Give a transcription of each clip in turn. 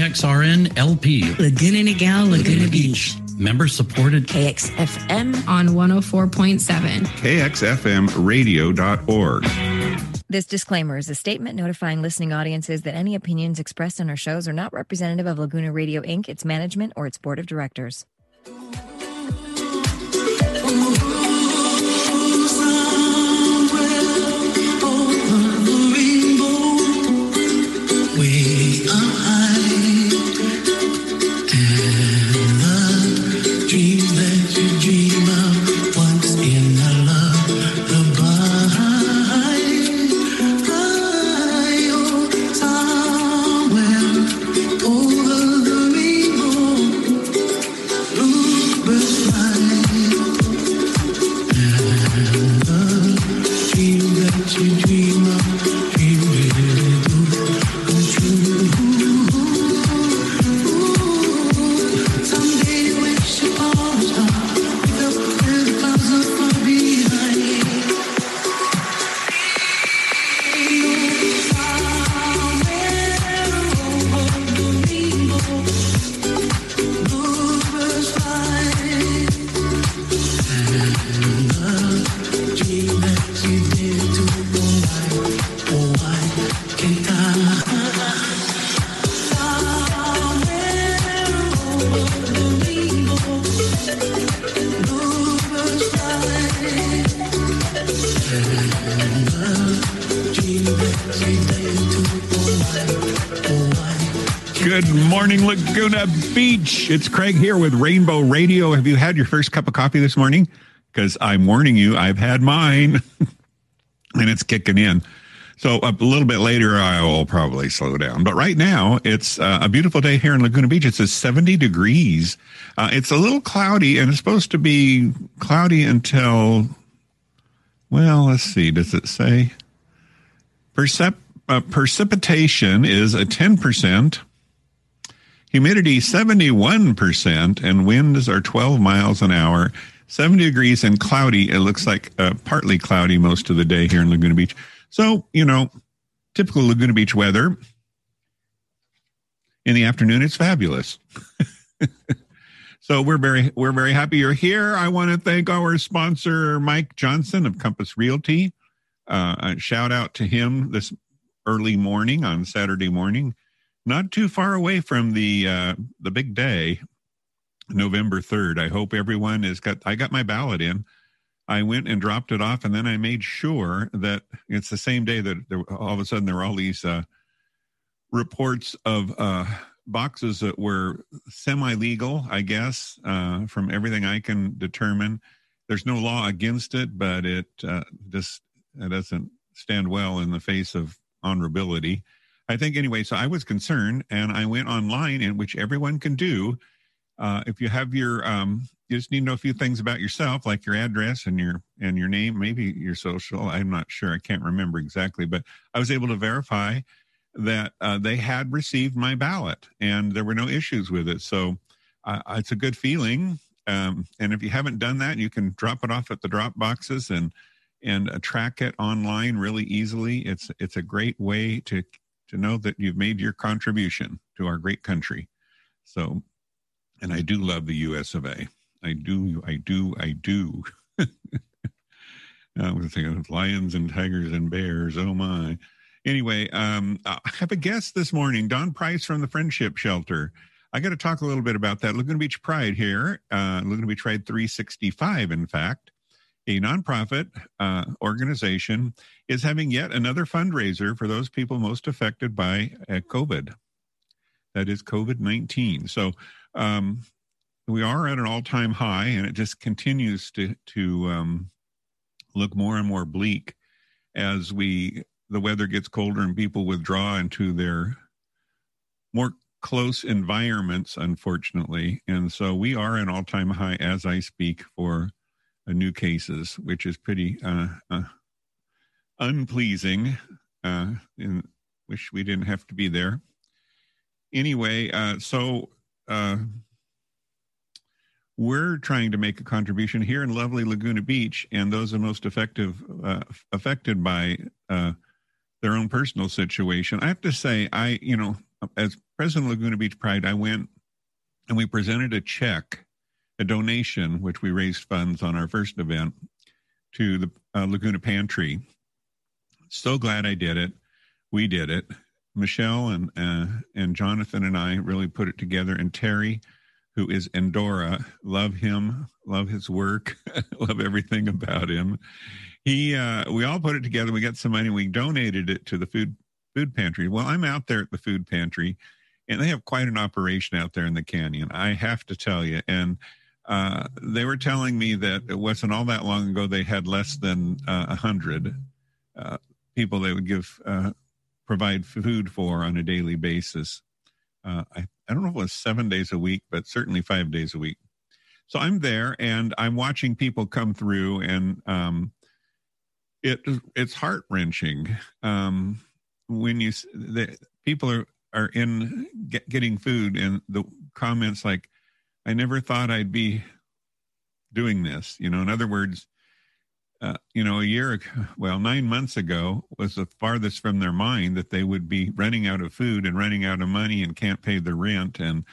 KXRN LP. Laguna Niguel, Laguna Beach. Member supported KXFM on 104.7. KXFMradio.org. This disclaimer is a statement notifying listening audiences that any opinions expressed on our shows are not representative of Laguna Radio Inc., its management, or its board of directors. It's Craig here with Rainbow Radio. Have you had your first cup of coffee this morning? Because I'm warning you, I've had mine and it's kicking in. So a little bit later, I will probably slow down. But right now, it's uh, a beautiful day here in Laguna Beach. It's a 70 degrees. Uh, it's a little cloudy and it's supposed to be cloudy until, well, let's see. Does it say? Percep- uh, precipitation is a 10%. Humidity 71% and winds are 12 miles an hour. 70 degrees and cloudy. It looks like uh, partly cloudy most of the day here in Laguna Beach. So, you know, typical Laguna Beach weather. In the afternoon, it's fabulous. so we're very we're very happy you're here. I want to thank our sponsor Mike Johnson of Compass Realty. Uh, a shout out to him this early morning on Saturday morning not too far away from the uh, the big day, November third. I hope everyone has got. I got my ballot in. I went and dropped it off, and then I made sure that it's the same day that there, all of a sudden there were all these uh, reports of uh, boxes that were semi legal. I guess uh, from everything I can determine, there's no law against it, but it uh, just it doesn't stand well in the face of honorability. I think anyway, so I was concerned and I went online and which everyone can do. Uh, if you have your, um, you just need to know a few things about yourself, like your address and your, and your name, maybe your social. I'm not sure. I can't remember exactly, but I was able to verify that uh, they had received my ballot and there were no issues with it. So uh, it's a good feeling. Um, and if you haven't done that, you can drop it off at the drop boxes and, and uh, track it online really easily. It's, it's a great way to to know that you've made your contribution to our great country. So, and I do love the US of A. I do, I do, I do. I was thinking of lions and tigers and bears. Oh my. Anyway, um, I have a guest this morning, Don Price from the Friendship Shelter. I got to talk a little bit about that. Laguna Beach Pride here, uh, Laguna Beach Pride 365, in fact a nonprofit uh, organization, is having yet another fundraiser for those people most affected by uh, COVID. That is COVID 19. So um, we are at an all time high, and it just continues to, to um, look more and more bleak as we the weather gets colder and people withdraw into their more close environments, unfortunately. And so we are an all time high as I speak for new cases, which is pretty uh, uh, unpleasing. Uh, and wish we didn't have to be there. Anyway, uh, so uh, we're trying to make a contribution here in lovely Laguna Beach, and those are most effective uh, affected by uh, their own personal situation. I have to say, I you know, as president of Laguna Beach Pride, I went and we presented a check, a donation, which we raised funds on our first event to the uh, Laguna Pantry. So glad I did it. We did it. Michelle and uh, and Jonathan and I really put it together, and Terry who is Endora. Love him, love his work, love everything about him. He, uh, we all put it together. We got some money. We donated it to the food food pantry. Well, I'm out there at the food pantry, and they have quite an operation out there in the canyon. I have to tell you, and. Uh, they were telling me that it wasn't all that long ago they had less than uh, a uh, hundred uh, people they would give uh, provide food for on a daily basis. Uh, I I don't know if it was seven days a week, but certainly five days a week. So I'm there and I'm watching people come through, and um, it it's heart wrenching um, when you the people are are in get, getting food, and the comments like, "I never thought I'd be doing this." You know, in other words, uh, you know, a year ago, well, nine months ago was the farthest from their mind that they would be running out of food and running out of money and can't pay the rent and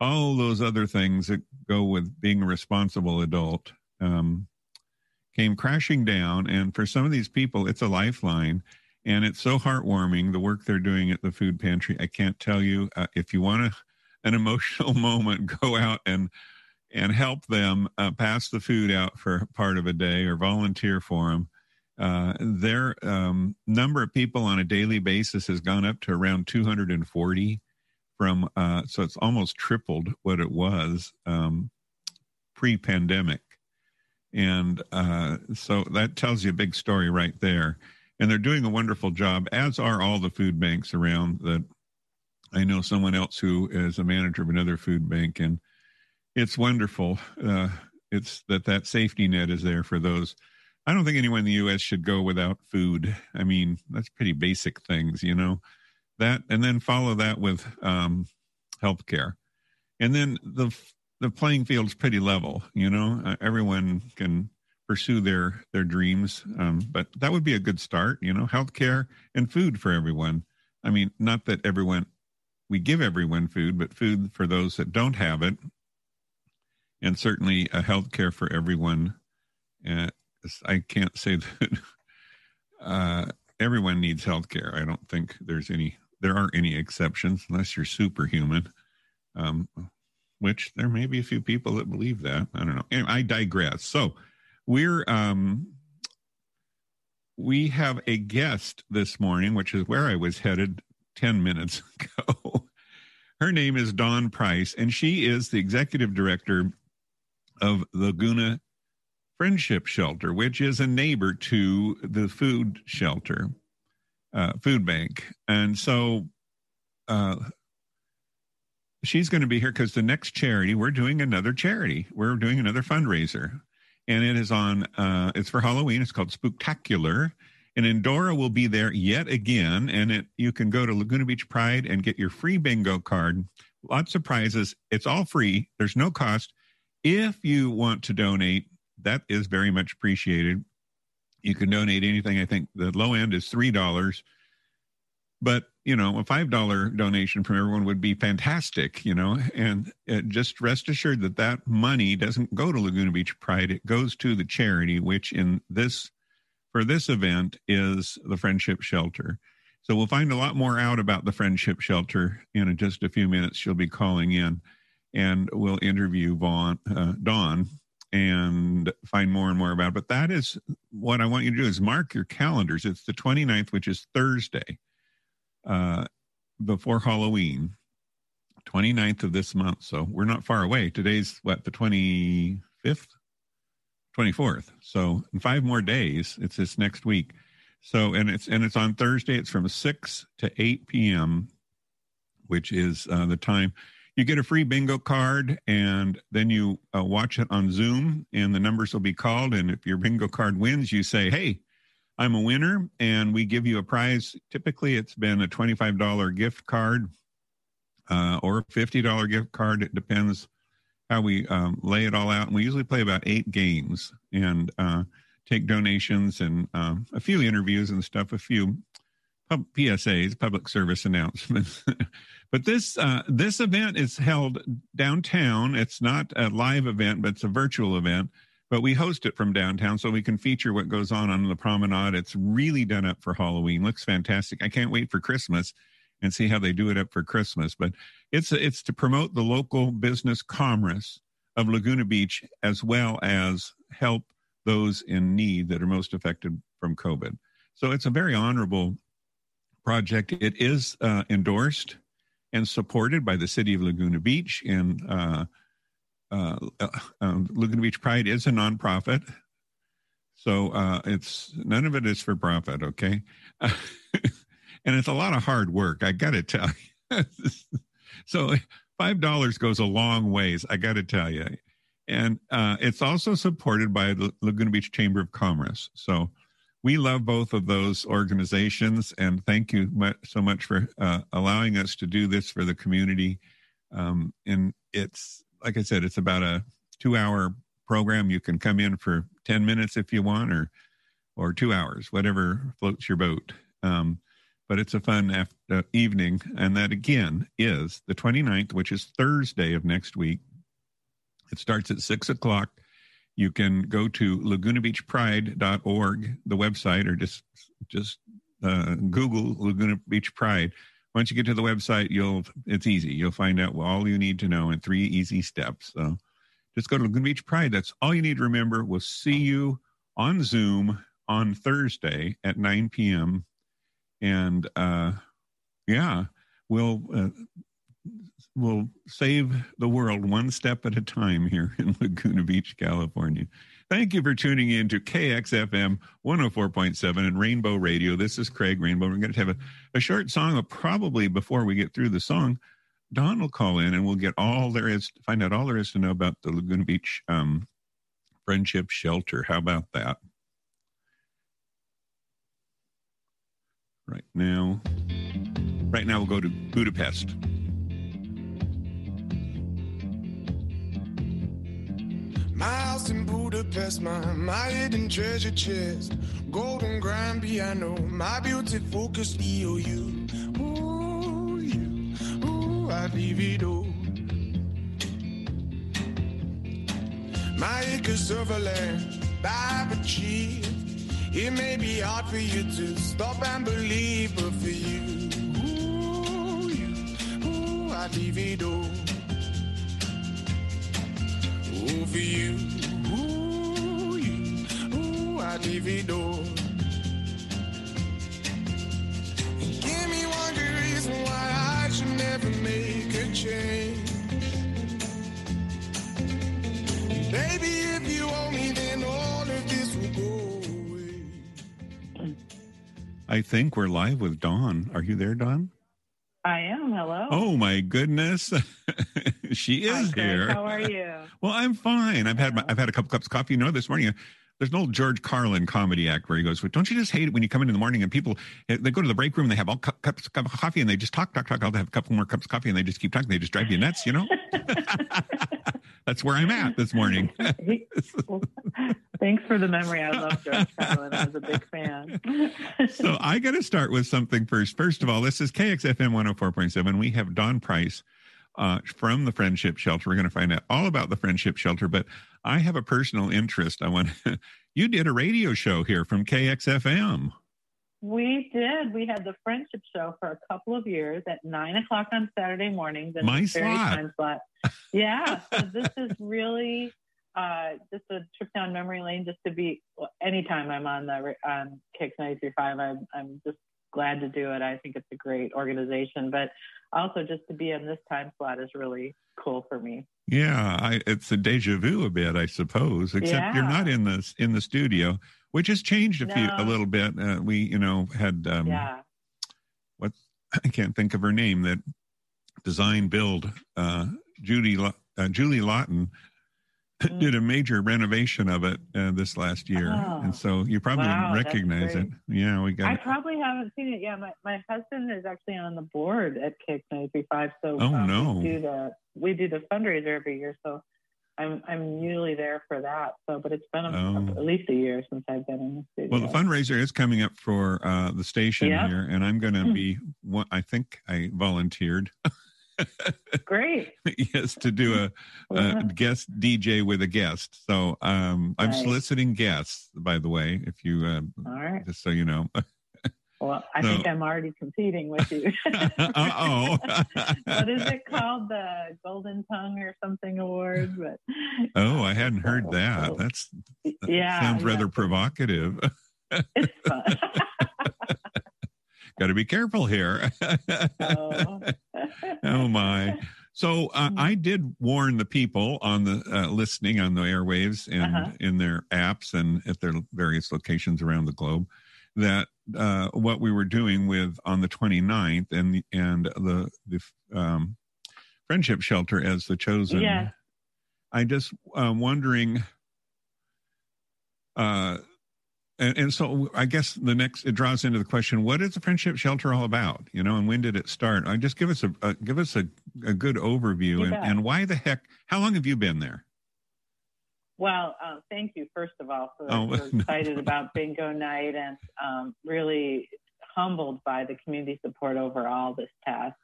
all those other things that go with being a responsible adult um, came crashing down. And for some of these people, it's a lifeline. And it's so heartwarming the work they're doing at the food pantry. I can't tell you uh, if you want a, an emotional moment, go out and and help them uh, pass the food out for part of a day or volunteer for them. Uh, their um, number of people on a daily basis has gone up to around 240 from uh, so it's almost tripled what it was um, pre-pandemic and uh, so that tells you a big story right there and they're doing a wonderful job as are all the food banks around that i know someone else who is a manager of another food bank and it's wonderful. Uh, it's that that safety net is there for those. I don't think anyone in the U.S. should go without food. I mean, that's pretty basic things, you know. That and then follow that with um, health care, and then the the playing field's pretty level. You know, uh, everyone can pursue their their dreams, um, but that would be a good start. You know, health care and food for everyone. I mean, not that everyone we give everyone food, but food for those that don't have it and certainly a health care for everyone. I can't say that uh, everyone needs health care. I don't think there's any, there aren't any exceptions unless you're superhuman, um, which there may be a few people that believe that. I don't know. Anyway, I digress. So we're, um, we have a guest this morning, which is where I was headed 10 minutes ago. Her name is Dawn Price, and she is the executive director of Laguna Friendship Shelter, which is a neighbor to the food shelter, uh, food bank. And so uh, she's going to be here because the next charity, we're doing another charity. We're doing another fundraiser. And it is on, uh, it's for Halloween. It's called Spooktacular. And Endora will be there yet again. And it you can go to Laguna Beach Pride and get your free bingo card. Lots of prizes. It's all free. There's no cost. If you want to donate, that is very much appreciated. You can donate anything. I think the low end is $3. But, you know, a $5 donation from everyone would be fantastic, you know, and uh, just rest assured that that money doesn't go to Laguna Beach Pride. It goes to the charity, which in this, for this event is the Friendship Shelter. So we'll find a lot more out about the Friendship Shelter in just a few minutes. She'll be calling in and we'll interview Vaughn, uh, Dawn and find more and more about it. But that is what I want you to do is mark your calendars. It's the 29th, which is Thursday uh, before Halloween, 29th of this month. So we're not far away. Today's what, the 25th? 24th. So in five more days, it's this next week. So and it's and it's on Thursday. It's from six to eight p.m which is uh, the time you get a free bingo card and then you uh, watch it on Zoom and the numbers will be called. And if your bingo card wins, you say, Hey, I'm a winner. And we give you a prize. Typically, it's been a $25 gift card uh, or a $50 gift card. It depends how we um, lay it all out. And we usually play about eight games and uh, take donations and um, a few interviews and stuff, a few pub- PSAs, public service announcements. but this uh, this event is held downtown. It's not a live event, but it's a virtual event. But we host it from downtown, so we can feature what goes on on the promenade. It's really done up for Halloween. Looks fantastic. I can't wait for Christmas and see how they do it up for Christmas. But it's it's to promote the local business commerce of Laguna Beach as well as help those in need that are most affected from COVID. So it's a very honorable project. It is uh, endorsed and supported by the city of Laguna Beach. And uh, uh, uh um, Laguna Beach Pride is a nonprofit. So uh, it's none of it is for profit, okay? and it's a lot of hard work, I got to tell you. so $5 goes a long ways, I got to tell you. And uh, it's also supported by the Laguna Beach Chamber of Commerce. So we love both of those organizations and thank you so much for uh, allowing us to do this for the community um, and it's like i said it's about a two hour program you can come in for 10 minutes if you want or or two hours whatever floats your boat um, but it's a fun after, uh, evening and that again is the 29th which is thursday of next week it starts at six o'clock you can go to lagunabeachpride.org, the website, or just just uh, Google Laguna Beach Pride. Once you get to the website, you'll it's easy. You'll find out all you need to know in three easy steps. So just go to Laguna Beach Pride. That's all you need to remember. We'll see you on Zoom on Thursday at 9 p.m. And uh, yeah, we'll uh, will save the world one step at a time here in Laguna Beach, California. Thank you for tuning in to KXFM 104.7 and Rainbow Radio. This is Craig Rainbow. We're going to have a, a short song, but probably before we get through the song, Don will call in and we'll get all there is, find out all there is to know about the Laguna Beach um, Friendship Shelter. How about that? Right now, right now we'll go to Budapest. My house in Budapest, my, my hidden treasure chest. Golden grand piano, my beauty focused EOU. Ooh, you, I'd leave it all. My acres of land I've achieved. It may be hard for you to stop and believe, but for you, ooh, you, ooh, I'd leave it all for you. Ooh, you, ooh, I leave it all. I think we're live with Dawn. Are you there, Dawn? I am. Hello. Oh my goodness, she is Hi, here. How are you? Well, I'm fine. I've had my, I've had a couple cups of coffee. You know, this morning there's an old George Carlin comedy act where he goes, well, "Don't you just hate it when you come in in the morning and people eh, they go to the break room and they have all cu- cups of coffee and they just talk, talk, talk. I'll have a couple more cups of coffee and they just keep talking. They just drive you nuts, you know." That's where I'm at this morning. well, thanks for the memory. I love George Carlin. I was a big fan. so I got to start with something first. First of all, this is KXFM 104.7. We have Don Price uh, from the Friendship Shelter. We're going to find out all about the Friendship Shelter, but I have a personal interest. I want you did a radio show here from KXFM. We did. We had the friendship show for a couple of years at nine o'clock on Saturday mornings. And My slot. Time slot. Yeah. so this is really uh, just a trip down memory lane. Just to be well, anytime I'm on the um, Kicks ninety three five, I'm I'm just glad to do it. I think it's a great organization, but also just to be in this time slot is really cool for me. Yeah, I, it's a deja vu a bit, I suppose. Except yeah. you're not in the in the studio which has changed a no. few a little bit. Uh, we, you know, had um, yeah. what I can't think of her name that design build. Uh, Judy uh, Julie Lawton did a major renovation of it uh, this last year, Oh. and so you probably Wow, that's recognize it. Yeah, we got. I got. probably haven't seen it. Yeah, my, my husband is actually on the board at Cake 935. So Oh, um, no. we do the we do the fundraiser every year. So I'm I'm usually there for that. So, but it's been a, Oh. at least a year since I've been in the studio. Well, the fundraiser is coming up for uh, the station Yeah. here, and I'm going to Hmm. be. One, I think I volunteered, Great. yes, to do a, Yeah. guest DJ with a guest. So um, I'm Nice. soliciting guests, by the way. If you uh, All right. just so you know. Well, I think I'm already competing with you. Uh-oh. what is it called? The Golden Tongue or something award? But oh, I hadn't heard that. That's that yeah, sounds yeah. rather provocative. It's fun. Got to be careful here. oh. oh my so uh, Hmm. i did warn the people on the uh, listening on the airwaves and Uh-huh. in their apps and at their various locations around the globe that uh, what we were doing with on the 29th and and the the um, friendship shelter as the chosen Yeah. i just uh, wondering uh and, and so I guess the next it draws into the question: What is the friendship shelter all about? You know, and when did it start? I just give us a, a give us a, a good overview and, and why the heck? How long have you been there? Well, um, thank you, first of all, for Oh, excited about bingo night and um, really humbled by the community support overall this past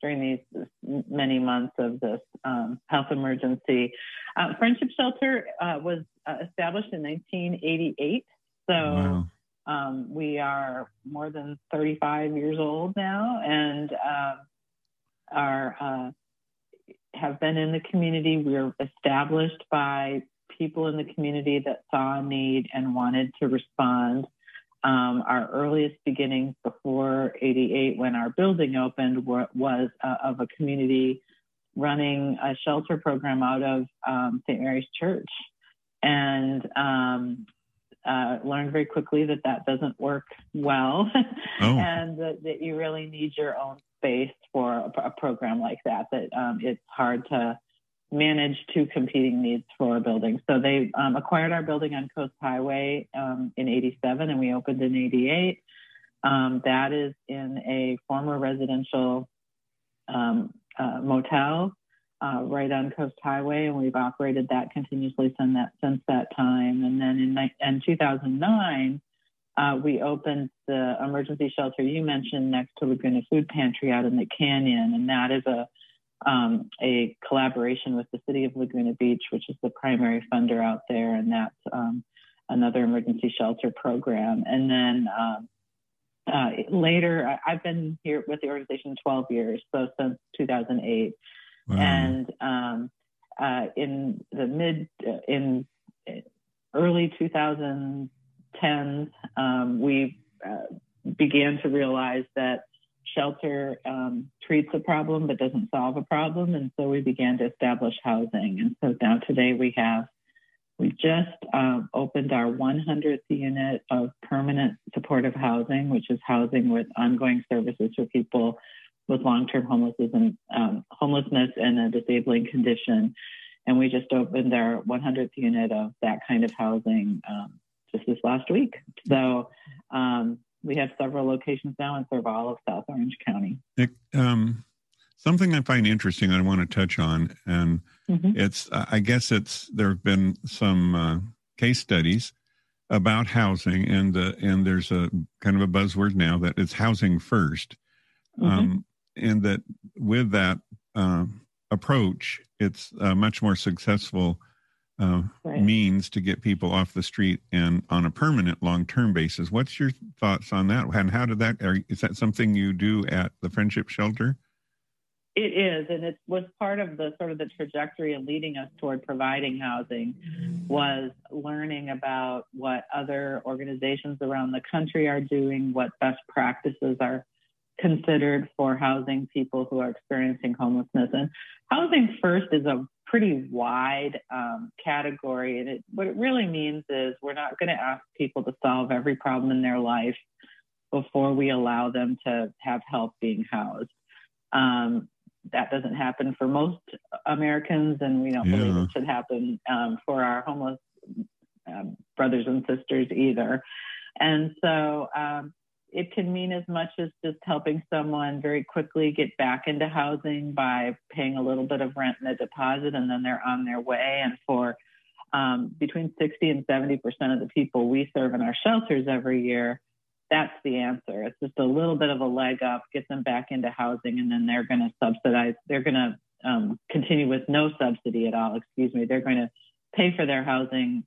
during these this many months of this um, health emergency. Uh, Friendship Shelter uh, was uh, established in 1988, so Wow. um, we are more than 35 years old now, and um are uh, have been in the community. We were established by people in the community that saw a need and wanted to respond. Um, our earliest beginnings before 88, when our building opened, were, was uh, of a community running a shelter program out of um, St. Mary's Church. And um, uh, learned very quickly that that doesn't work well Oh. and that, that you really need your own space for a, a program like that, that um, it's hard to manage two competing needs for a building. So they um, acquired our building on Coast Highway um, in 87 and we opened in 88. Um, that is in a former residential um, uh, motel uh, right on Coast Highway, and we've operated that continuously since that since that time. And then in, in 2009, uh, we opened the emergency shelter you mentioned next to Laguna Food Pantry out in the canyon, and that is a um, a collaboration with the city of Laguna Beach, which is the primary funder out there, and that's um, another emergency shelter program. And then um, uh, later, I've been here with the organization 12 years, so since 2008 Wow. and um, uh, in the mid uh, in early 2010s, um, we uh, began to realize that shelter um, treats a problem but doesn't solve a problem, and so we began to establish housing. And so now today we have we just um, opened our 100th unit of permanent supportive housing, which is housing with ongoing services for people with long-term homelessness and um, homelessness and a disabling condition. And we just opened our 100th unit of that kind of housing um, just this last week. So um, we have several locations now and serve all of South Orange County. Nick, um, something I find interesting that I want to touch on, and Mhm. it's I guess it's there have been some uh, case studies about housing, and uh, and there's a kind of a buzzword now that it's housing 1st um, and that with that uh, approach, it's a much more successful uh, Right. means to get people off the street and on a permanent long term basis. What's your thoughts on that? And how did that? Are, is that something you do at the Friendship Shelter? It is, and it was part of the sort of the trajectory and leading us toward providing housing was learning about what other organizations around the country are doing, what best practices are considered for housing people who are experiencing homelessness. And housing first is a pretty wide um, category, and it, what it really means is we're not going to ask people to solve every problem in their life before we allow them to have help being housed. Um, that doesn't happen for most Americans, and we don't Yeah. believe it should happen um, for our homeless um, brothers and sisters either. And so um, it can mean as much as just helping someone very quickly get back into housing by paying a little bit of rent and a deposit, and then they're on their way. And for um, between 60 and 70 percent of the people we serve in our shelters every year, that's the answer. It's just a little bit of a leg up, get them back into housing, and then they're going to subsidize. They're going to um, continue with no subsidy at all. Excuse me. They're going to pay for their housing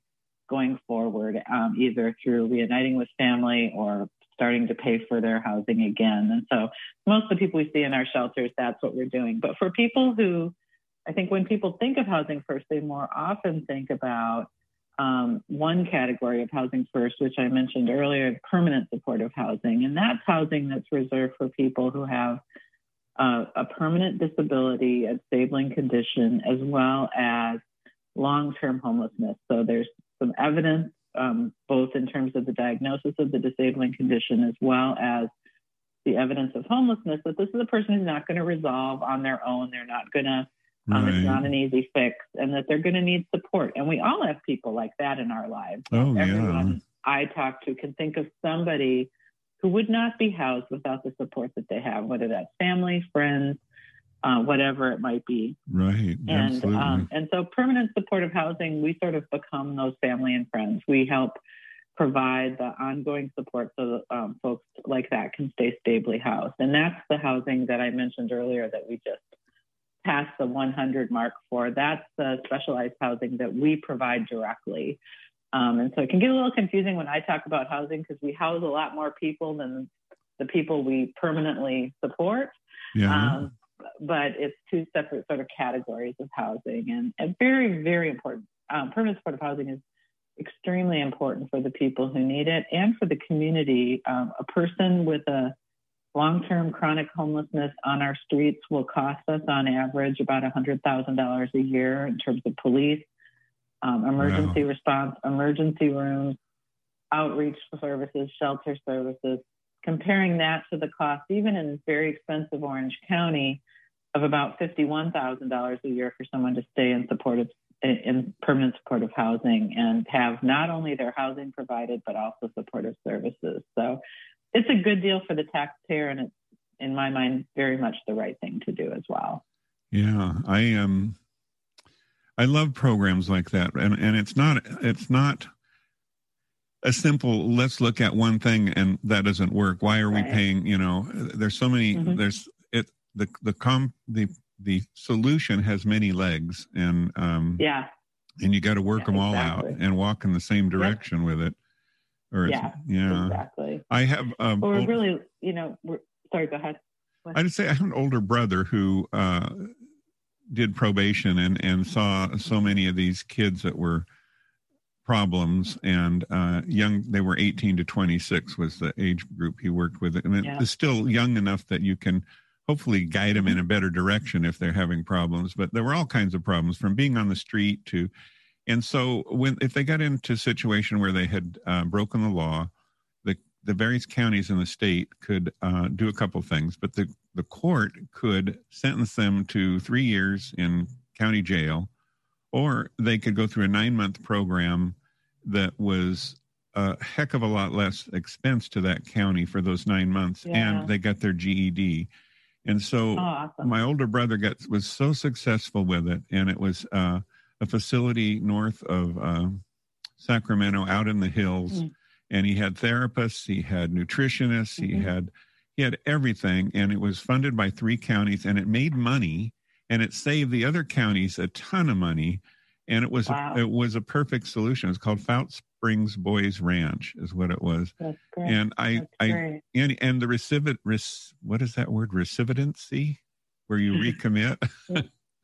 going forward, um, either through reuniting with family or starting to pay for their housing again. And so, most of the people we see in our shelters, that's what we're doing. But for people who, I think when people think of housing first, they more often think about um, one category of housing first, which I mentioned earlier, permanent supportive housing. And that's housing that's reserved for people who have uh, a permanent disability, a disabling condition, as well as long term homelessness. So there's some evidence, um, both in terms of the diagnosis of the disabling condition as well as the evidence of homelessness, that this is a person who's not going to resolve on their own. They're not going to um, Right. It's not an easy fix, and that they're going to need support. And we all have people like that in our lives. Oh, yeah. I talk to can think of somebody who would not be housed without the support that they have, whether that's family, friends, uh, whatever it might be. Right. And Absolutely. um, and so permanent supportive housing, we sort of become those family and friends. We help provide the ongoing support so that um, folks like that can stay stably housed. And that's the housing that I mentioned earlier that we just passed the 100 mark for. That's the specialized housing that we provide directly. Um, and so it can get a little confusing when I talk about housing because we house a lot more people than the people we permanently support. yeah. Um, but it's two separate sort of categories of housing and, and very, very important. Um, permanent supportive housing is extremely important for the people who need it and for the community. Um, a person with a long-term chronic homelessness on our streets will cost us on average about $100,000 a year in terms of police, um, emergency response, emergency rooms, outreach services, shelter services. Comparing that to the cost, even in very expensive Orange County, of about $51,000 a year for someone to stay in supportive in permanent supportive housing and have not only their housing provided but also supportive services. So it's a good deal for the taxpayer and it's in my mind very much the right thing to do as well. Yeah, I um, I love programs like that, and and it's not it's not a simple let's look at one thing and that doesn't work. Why are we Right. paying? You know, there's so many. Mhm. There's it the the com the the solution has many legs, and um, Yeah. and you got to work Yeah, them all exactly. out and walk in the same direction with it. Or it's, Yeah, yeah. Exactly. I have um, Well, we're ol- really, you know, we're, sorry, go ahead. I'd say I have an older brother who uh, did probation and, and saw so many of these kids that were problems and uh, young. They were 18 to 26 was the age group he worked with. And Yeah. was still young enough that you can hopefully guide them in a better direction if they're having problems. But there were all kinds of problems from being on the street to, and so when if they got into a situation where they had uh, broken the law, the the various counties in the state could uh, do a couple things, but the the court could sentence them to three years in county jail, or they could go through a nine month program that was a heck of a lot less expense to that county for those nine months, Yeah. and they got their GED. And so Oh, awesome. my older brother got was so successful with it, and it was uh, a facility north of uh, Sacramento, out in the hills, Mm. and he had therapists, he had nutritionists, he Mhm. had he had everything, and it was funded by three counties, and it made money, and it saved the other counties a ton of money, and it was Wow. it was a perfect solution. It's called Fout Springs Boys Ranch, is what it was, and I I and and the recivit res, what is that word recipitancy where you recommit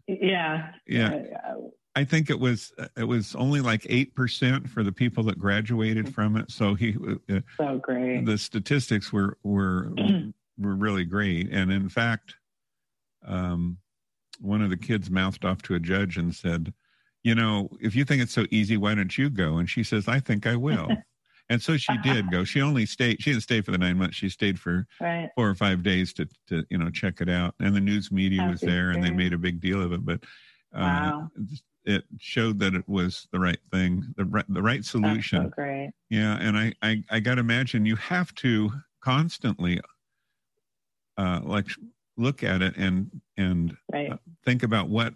Yeah. Yeah. Uh, i think it was it was only like 8% for the people that graduated from it so he uh, so great. the statistics were were were really great and in fact um one of the kids mouthed off to a judge and said you know if you think it's so easy why don't you go and she says i think i will And so she did go. She only stayed. She didn't stay for the nine months. She stayed for right. four or five days to, to you know check it out. And the news media was there, and they made a big deal of it. But uh, Wow. it showed that it was the right thing, the right, the right solution. so great. Yeah, and I I, I got to imagine you have to constantly, uh, like look at it and and Right. uh, think about what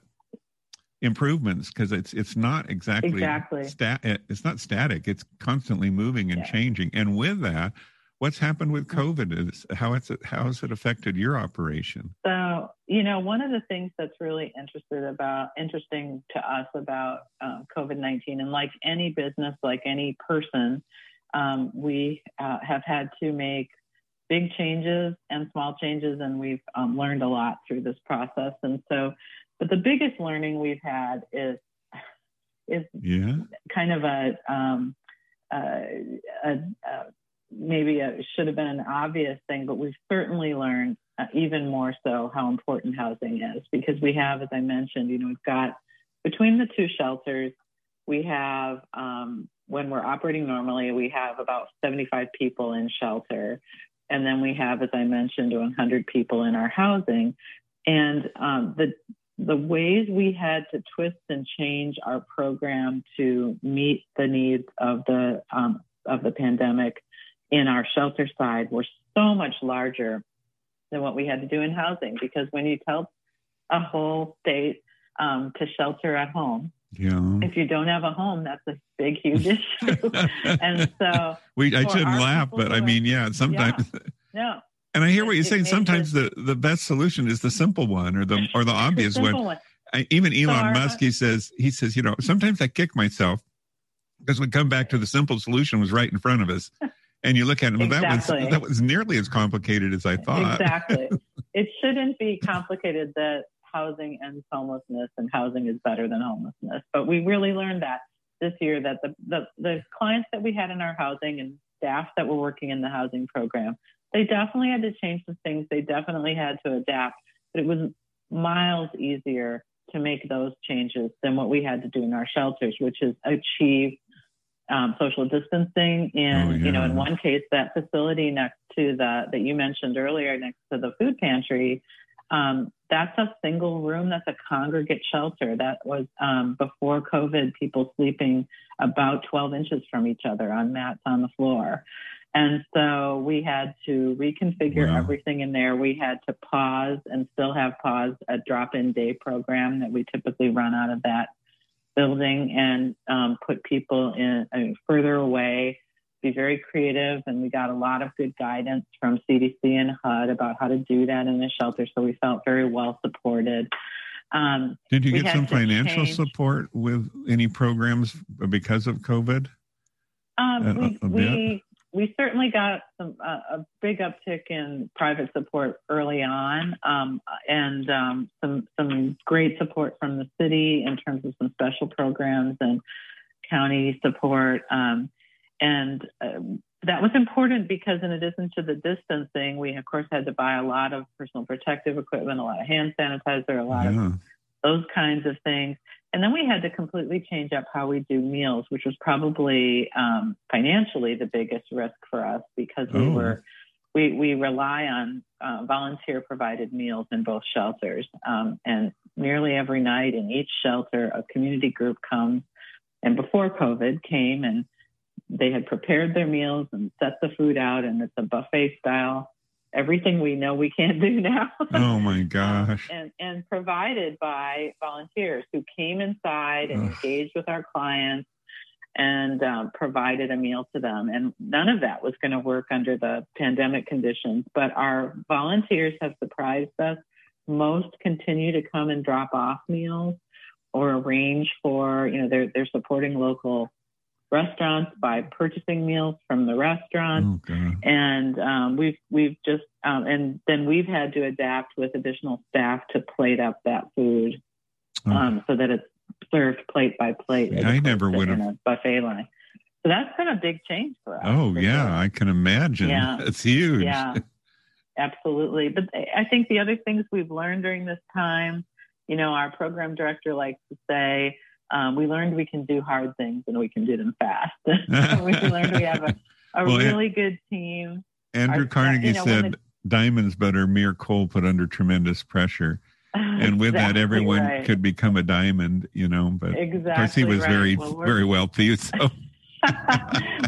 improvements because it's it's not exactly Exactly. stat it's not static it's constantly moving and Yeah. changing and with that what's happened with Mm-hmm. covid is how it's how has it affected your operation So, you know, one of the things that's really interested about interesting to us about um, COVID nineteen, and like any business, like any person, um, we uh, have had to make big changes and small changes, and we've um, learned a lot through this process. And so, but the biggest learning we've had is is yeah. kind of a, um, uh, a, a maybe a, should have been an obvious thing, but we've certainly learned uh, even more so how important housing is because we have, as I mentioned, you know, we've got between the two shelters, we have um, when we're operating normally, we have about 75 people in shelter, and then we have, as I mentioned, 100 people in our housing, and um, the the ways we had to twist and change our program to meet the needs of the um, of the pandemic in our shelter side were so much larger than what we had to do in housing. Because when you tell a whole state um, to shelter at home yeah. if you don't have a home that's a big huge issue. And so we i shouldn't laugh but i mean yeah. sometimes no and i hear what you're saying sometimes the the best solution is the simple one or the or the the obvious one one I, even Elon our- Musk, he says, he says, you know, sometimes I kick myself because we come back to the simple solution was right in front of us, and you look at it, well, that was that was nearly as complicated as I thought. Exactly. it shouldn't be complicated that housing ends homelessness and housing is better than homelessness. But we really learned that this year that the, the, the clients that we had in our housing and staff that were working in the housing program, they definitely had to change some things. They definitely had to adapt, but it was miles easier to make those changes than what we had to do in our shelters, which is achieve um, social distancing. And Oh, you know, in one case, that facility next to the that you mentioned earlier, next to the food pantry, um, that's a single room. That's a congregate shelter. That was um, before COVID. People sleeping about 12 inches from each other on mats on the floor. And so we had to reconfigure Wow. everything in there. We had to pause and still have pause a drop in day program that we typically run out of that building and um, put people in I mean, further away, be very creative. And we got a lot of good guidance from CDC and HUD about how to do that in the shelter. So we felt very well supported. Um, Did you get some financial change- support with any programs because of COVID? Um, A- we, a bit? we we certainly got some uh, a big uptick in private support early on, um, and um, some some great support from the city in terms of some special programs and county support. Um, and um, that was important because, in addition to the distancing, we of course had to buy a lot of personal protective equipment, a lot of hand sanitizer, a lot of those kinds of things. And then we had to completely change up how we do meals, which was probably um, financially the biggest risk for us because we Oh. were we we rely on uh, volunteer provided meals in both shelters, um, and nearly every night in each shelter, a community group comes. And before COVID came, and they had prepared their meals and set the food out, and it's a buffet style. Everything we know we can't do now. Oh my gosh. and, and provided by volunteers who came inside and Ugh. engaged with our clients and um, provided a meal to them. And none of that was going to work under the pandemic conditions. But our volunteers have surprised us. Most continue to come and drop off meals or arrange for, you know, they're, they're supporting local restaurants by purchasing meals from the restaurants Oh god. and um, we've we've just um, and then we've had to adapt with additional staff to plate up that food Oh. um, so that it's served plate by plate. as I never would have- a buffet line. So that's been a big change for us. Oh for yeah, sure. I can imagine. Yeah. It's huge. Yeah, absolutely. But I think the other things we've learned during this time, you know, our program director likes to say, um, we learned we can do hard things and we can do them fast. we learned we have a, a Well, really good team. Andrew Our- Carnegie you know, said, "Diamonds, but are mere coal put under tremendous pressure." And with that, everyone right. could become a diamond, you know. But exactly of course, he was right. very, Well, very wealthy. So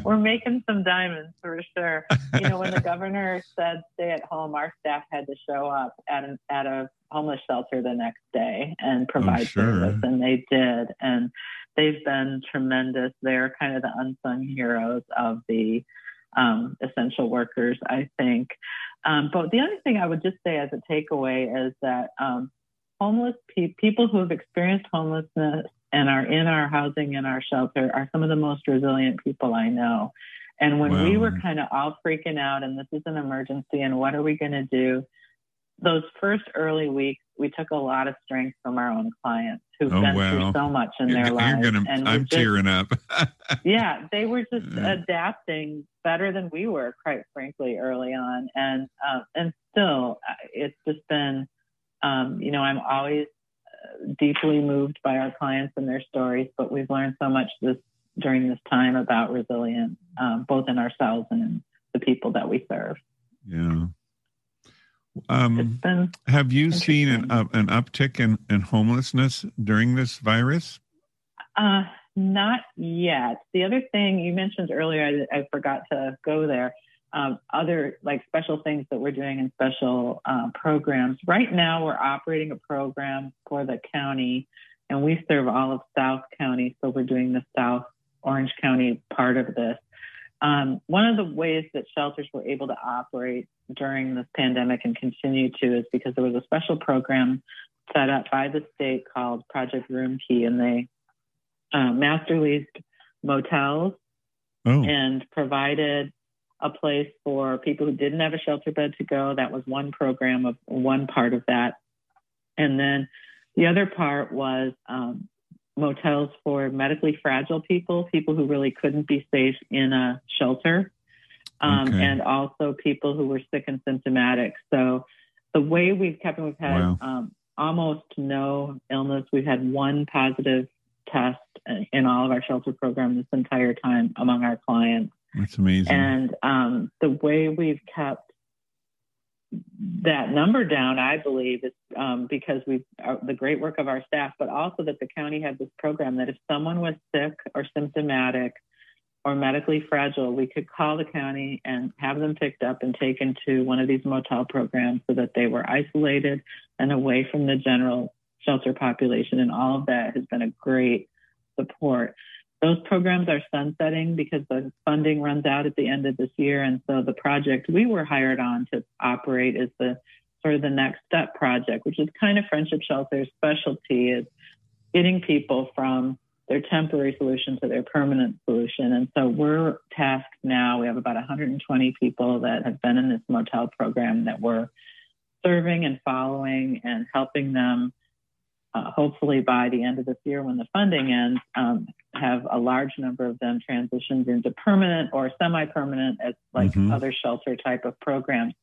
We're making some diamonds for sure. You know, when the governor said stay at home, our staff had to show up at an, at a homeless shelter the next day and provide Oh, sure. service, and they did. And they've been tremendous. They're kind of the unsung heroes of the um, essential workers, I think. Um, but the other thing I would just say as a takeaway is that um, homeless pe- people who have experienced homelessness and are in our housing and our shelter are some of the most resilient people I know. And when we were kind of all freaking out and this is an emergency and what are we going to do? Those first early weeks, we took a lot of strength from our own clients who've Oh, been wow. through so much in their you're lives. gonna. and I'm just- tearing up. yeah, they were just Yeah. adapting better than we were, quite frankly, early on, and uh, and still, uh, it's just been, um, you know, I'm always uh, deeply moved by our clients and their stories, but we've learned so much this during this time about resilience, um, both in ourselves and in the people that we serve. yeah. Um, been have you seen an, uh, an uptick in, in homelessness during this virus? Uh, not yet. The other thing you mentioned earlier, I, I forgot to go there. Um, other like special things that we're doing in special uh, programs. Right now, we're operating a program for the county, and we serve all of South County. So we're doing the South Orange County part of this. Um, one of the ways that shelters were able to operate during this pandemic and continue to is because there was a special program set up by the state called Project Room Key, and they uh, master leased motels Oh, and provided a place for people who didn't have a shelter bed to go. That was one program of one part of that. And then the other part was um, motels for medically fragile people, people who really couldn't be safe in a shelter, um, Okay. and also people who were sick and symptomatic. So the way we've kept, we've had Wow. um, almost no illness. We've had one positive test in all of our shelter program this entire time among our clients. that's amazing. And um, the way we've kept that number down, I believe, is um, because we've uh, the great work of our staff, but also that the county had this program that if someone was sick or symptomatic or medically fragile, we could call the county and have them picked up and taken to one of these motel programs so that they were isolated and away from the general shelter population. And all of that has been a great support. Those programs are sunsetting because the funding runs out at the end of this year. And so the project we were hired on to operate is the sort of the next step project, which is kind of Friendship Shelter's specialty is getting people from their temporary solution to their permanent solution. And so we're tasked now. We have about 120 people that have been in this motel program that we're serving and following and helping them uh, hopefully by the end of this year when the funding ends, um, have a large number of them transitioned into permanent or semi-permanent as like Mhm. other shelter type of programs.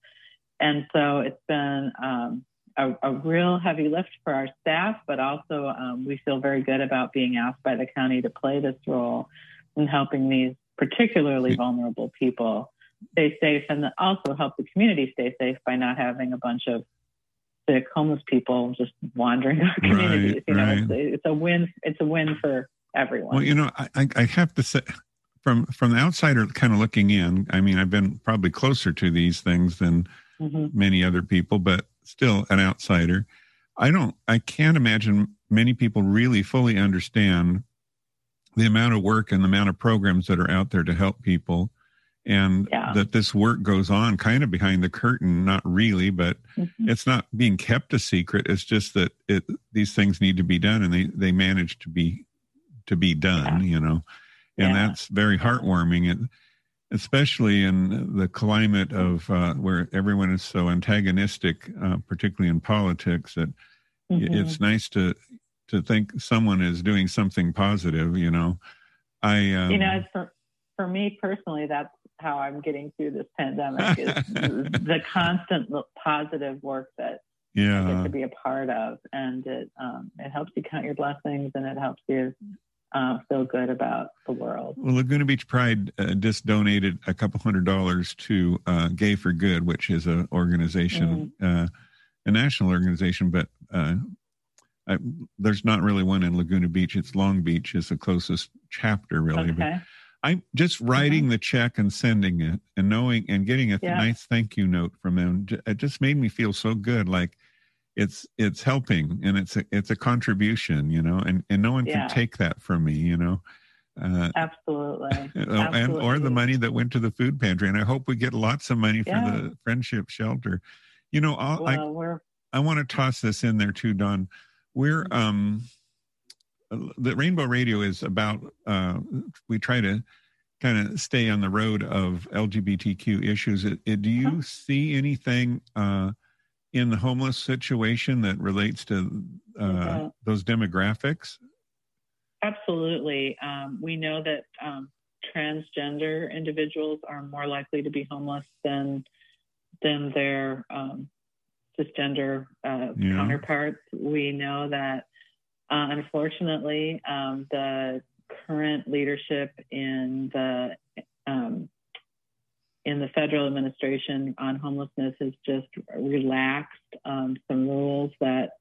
And so it's been um, a, a real heavy lift for our staff, but also um, we feel very good about being asked by the county to play this role in helping these particularly vulnerable people stay safe and also help the community stay safe by not having a bunch of sick homeless people just wandering our communities. Right, you know, right. it's, it's a win. It's a win for everyone. Well, you know, I, I- have to say, from from the outsider kind of looking in, I mean, I've been probably closer to these things than Mhm. many other people, but still an outsider. I don't, I can't imagine many people really fully understand the amount of work and the amount of programs that are out there to help people. And Yeah. that this work goes on kind of behind the curtain, not really, but Mhm. it's not being kept a secret. It's just that it, these things need to be done and they, they manage to be, to be done, you know, and Yeah. that's very heartwarming. And especially in the climate of uh, where everyone is so antagonistic, uh, particularly in politics, that Mhm. it's nice to to think someone is doing something positive. You know, I um, you know, for for me personally, that's how I'm getting through this pandemic is the constant positive work that Yeah. I get to be a part of, and it um, it helps you count your blessings, and it helps you uh, feel good about the world. Well, Laguna Beach Pride uh, just donated a couple hundred dollars to uh, Gay for Good, which is an organization, Mm-hmm. uh, a national organization, but uh, I, there's not really one in Laguna Beach. It's Long Beach is the closest chapter, really. But Okay. I'm just writing the check and sending it, and knowing and getting a Yeah. nice thank you note from them. It just made me feel so good, like it's it's helping and it's a it's a contribution, you know, and and no one Yeah. can take that from me, you know. Uh, Absolutely. uh, and or the money that went to the food pantry. And I hope we get lots of money for Yeah. the friendship shelter. You know, I'll, I Well, we're I want to toss this in there too, Don. We're um, the Rainbow Radio is about. Uh, we try to kind of stay on the road of LGBTQ issues. It, it- do you see anything uh, in the homeless situation that relates to uh, Mhm. those demographics? Absolutely. Um, we know that um, transgender individuals are more likely to be homeless than than their um, cisgender uh, Yeah. counterparts. We know that, uh, unfortunately, um, the current leadership in the um, in the federal administration on homelessness has just relaxed um, some rules that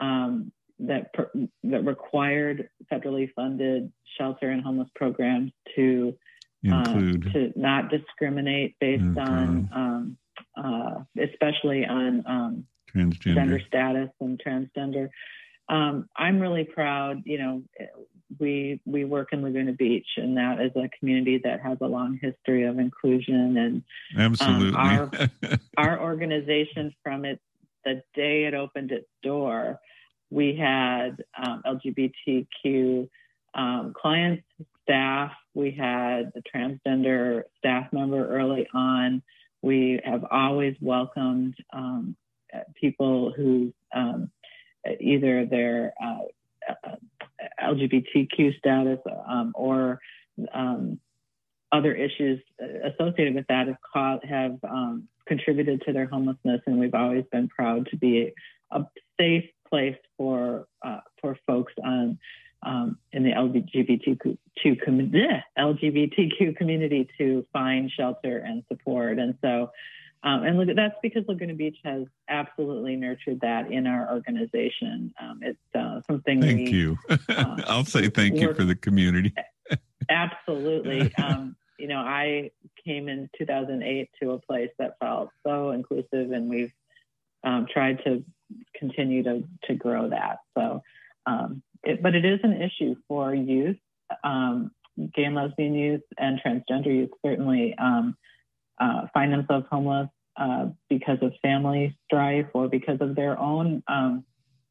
um, that per, that required federally funded shelter and homeless programs to uh, Include to not discriminate based Oh, on um, uh, especially on um, transgender. gender status and transgender. Um, I'm really proud. You know, we we work in Laguna Beach, and that is a community that has a long history of inclusion. And Absolutely. our- our organization, from its the day it opened its door, we had um, LGBTQ um, clients, staff. We had the transgender staff member early on. We have always welcomed um, people who um, either their uh, uh, LGBTQ status um, or um, other issues associated with that have, have um, contributed to their homelessness, and we've always been proud to be a safe place for uh, for folks on um, in the LGBTQ com- bleh, LGBTQ community to find shelter and support. And so, um, and look, that's because Laguna Beach has absolutely nurtured that in our organization. Um, it's uh, something Thank we you. I'll say thank you for the community. absolutely. Um, you know, I came in 2008 to a place that felt so inclusive, and we've um, tried to continue to to grow that. So, um, it, but it is an issue for youth, um, gay and lesbian youth, and transgender youth. Certainly, um, uh, find themselves homeless uh, because of family strife or because of their own um,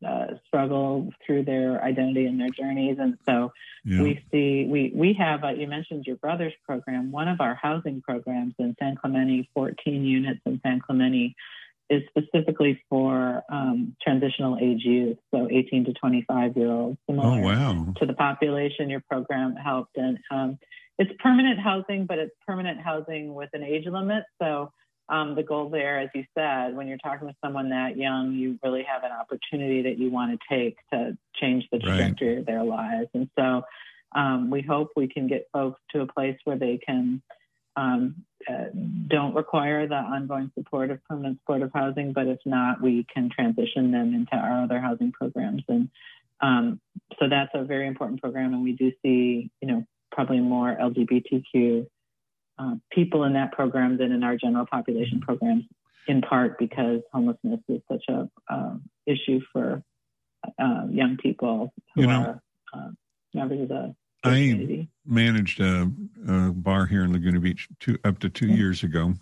uh, struggle through their identity and their journeys. And so, Yeah. we see we we have uh, you mentioned your brother's program one of our housing programs in san clemente 14 units in san clemente is specifically for um, transitional age youth so 18 to 25 year olds oh similar wow. to the population your program helped and um, it's permanent housing but it's permanent housing with an age limit so um, the goal there, as you said, when you're talking with someone that young, you really have an opportunity that you want to take to change the Right. trajectory of their lives. And so um, we hope we can get folks to a place where they can um, uh, don't require the ongoing support of permanent supportive housing, but if not, we can transition them into our other housing programs. And um, so that's a very important program, and we do see, you know, probably more LGBTQ uh, people in that program than in our general population programs, in part because homelessness is such a um, issue for uh, young people who You know, are uh, members of the community. I managed a, a bar here in Laguna Beach two, up to 2 Mm. years ago,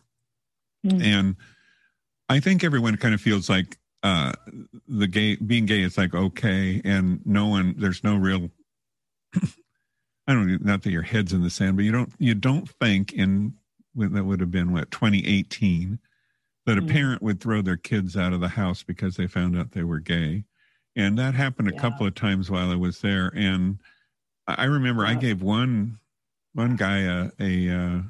Mm. and I think everyone kind of feels like uh, the gay being gay is like okay, and no one there's no real. I don't not that your head's in the sand, but you don't you don't think in that would have been what 2018 that a Mhm. parent would throw their kids out of the house because they found out they were gay, and that happened a Yeah. couple of times while I was there, and I remember I gave one one guy a a uh,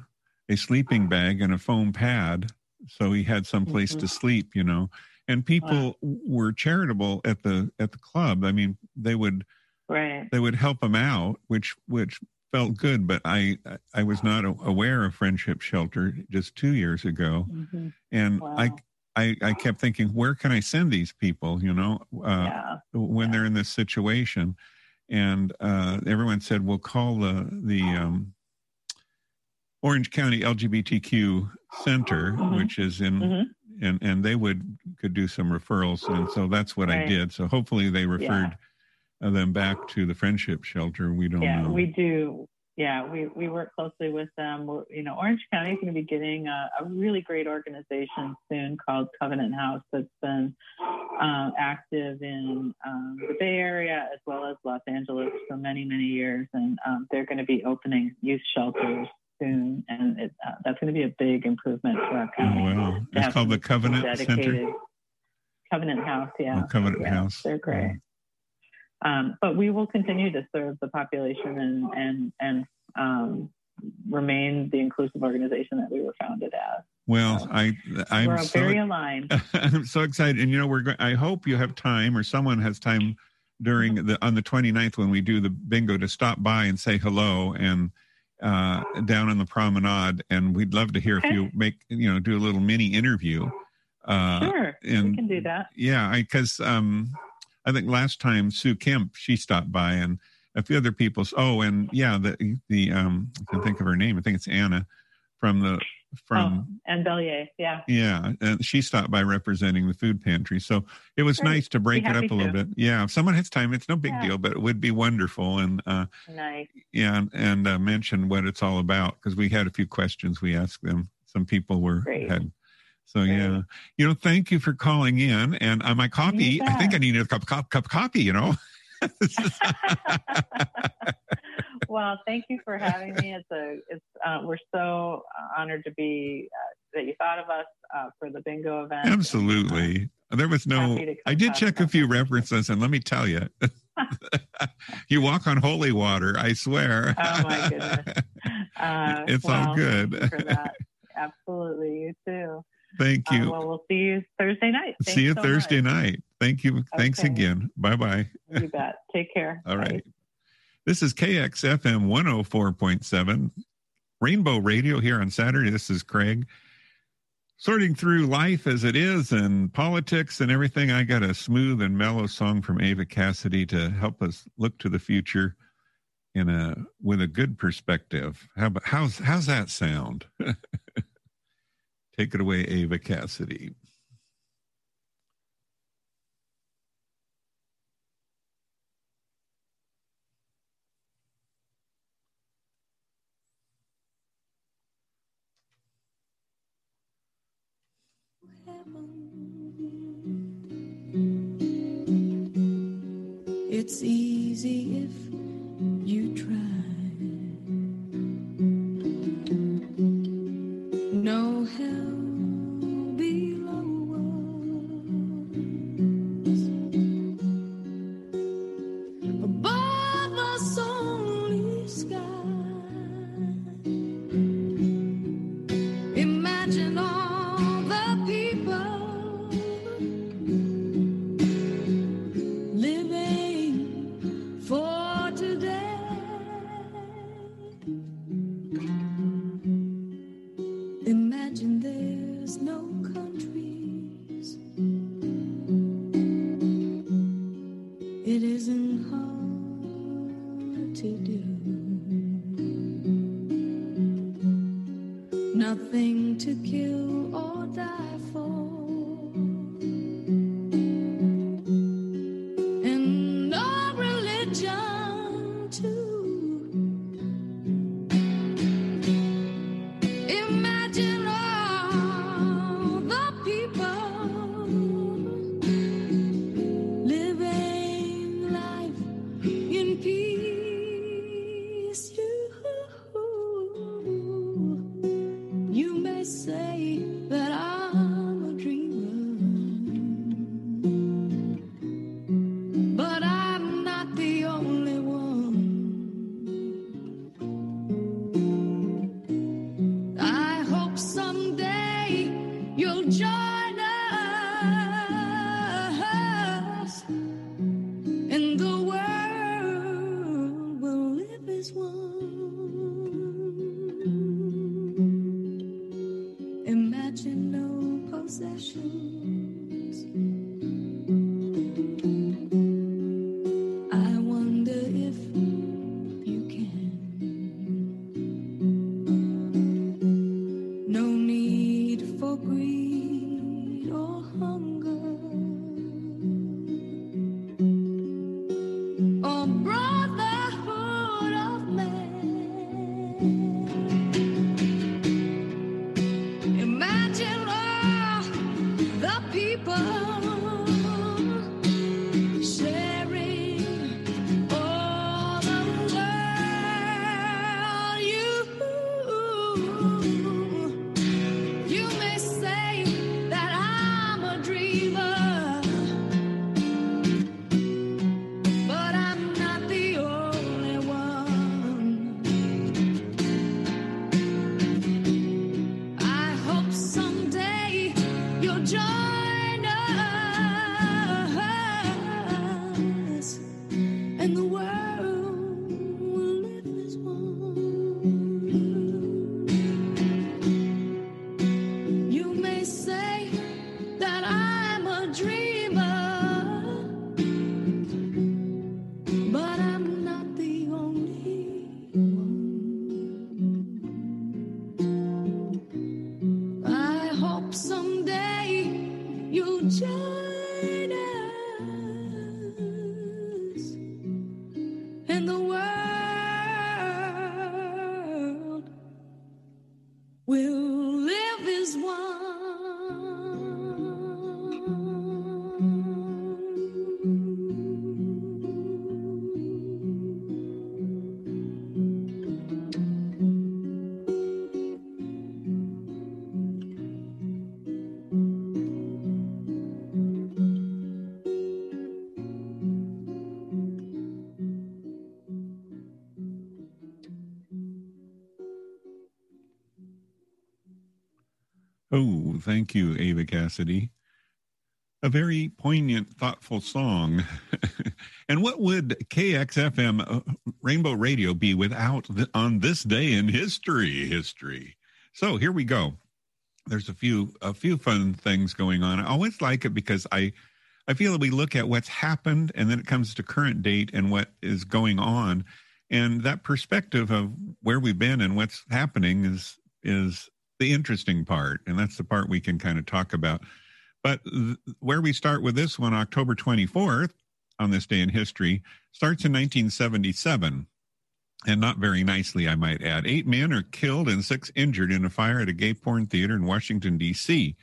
a sleeping bag and a foam pad, so he had some place Mhm. to sleep, you know. and people were charitable at the at the club. I mean, they would Right. they would help them out, which which felt good. But I I was not aware of Friendship Shelter just two years ago, Mhm. and I. Wow. I, I kept thinking, where can I send these people? You know, uh, yeah. when they're in this situation, and uh, everyone said, "Well, call the the um, Orange County LGBTQ Center, Mhm. which is in Mhm. and and they would could do some referrals and so that's what i did so hopefully they referred uh, them back to the friendship shelter we don't Yeah, know we do. Yeah, we, we work closely with them. We're, you know, Orange County is going to be getting a, a really great organization soon called Covenant House that's been um, active in um, the Bay Area as well as Los Angeles for many, many years. And um, they're going to be opening youth shelters soon. And it, uh, that's going to be a big improvement for our oh county. wow it's called the covenant center Covenant House, yeah. Oh, covenant Yeah, house They're great. Um, but we will continue to serve the population and and and um, remain the inclusive organization that we were founded as. well i i'm we're so very aligned. i'm so excited and you know we're go- i hope you have time or someone has time during the on the 29th when we do the bingo to stop by and say hello and uh down on the promenade and we'd love to hear if you make you know do a little mini interview uh sure, and- we can do that. yeah because um i think last time sue kemp she stopped by and a few other people oh and yeah the the um i can think of her name i think it's anna from the from oh, and Bellier, yeah. yeah and she stopped by representing the food pantry so it was nice to break it up a little to. bit yeah if someone has time it's no big Yeah. deal but it would be wonderful and uh Nice. yeah and, and uh, mention what it's all about because we had a few questions we asked them some people were Great. had so yeah you know thank you for calling in and uh, my coffee i think i need a cup, cup, cup of coffee you know well, thank you for having me. It's a, it's, uh, we're so honored to be uh, that you thought of us uh, for the bingo event. absolutely there was no Happy to come i did check a few references and let me tell you you walk on holy water i swear Oh, my goodness. Uh, It's all good. thank you for that. Absolutely, you too. Thank Uh, you well, we'll see you Thursday night. see you so thursday much. night thank you thanks again bye-bye You bet. Take care. All Bye. right. This is KXFM 104.7 Rainbow Radio here on Saturday. This is Craig. Sorting through life as it is and politics and everything, I got a smooth and mellow song from Eva Cassidy to help us look to the future in a with a good perspective. How about how's how's that sound? Take it away, Eva Cassidy. It's easy if you try. No hell thank you, Eva Cassidy. A very poignant, thoughtful song. and what would KXFM uh, Rainbow Radio be without the, on this day in history? History. So here we go. There's a few a few fun things going on. I always like it because I I feel that we look at what's happened and then it comes to current date and what is going on, and that perspective of where we've been and what's happening is is the interesting part, and that's the part we can kind of talk about. But th- where we start with this one, October 24th, on this day in history, starts in 1977. And not very nicely, I might add. Eight men are killed and six injured in a fire at a gay porn theater in Washington, D.C.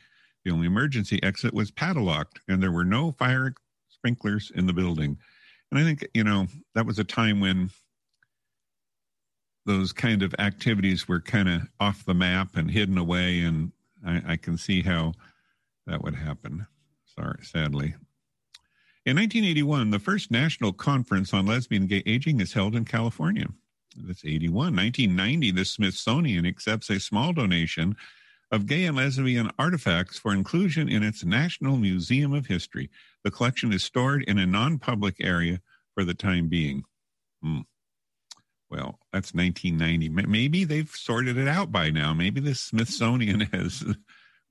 The only emergency exit was padlocked, and there were no fire sprinklers in the building. And I think, you know, that was a time when those kind of activities were kind of off the map and hidden away, and I, I can see how that would happen. Sorry, sadly. In 1981, the first national conference on lesbian gay aging is held in California. That's 81. 1990, the Smithsonian accepts a small donation of gay and lesbian artifacts for inclusion in its National Museum of History. The collection is stored in a non public area for the time being. Hmm. Well, that's 1990. Maybe they've sorted it out by now. Maybe the Smithsonian has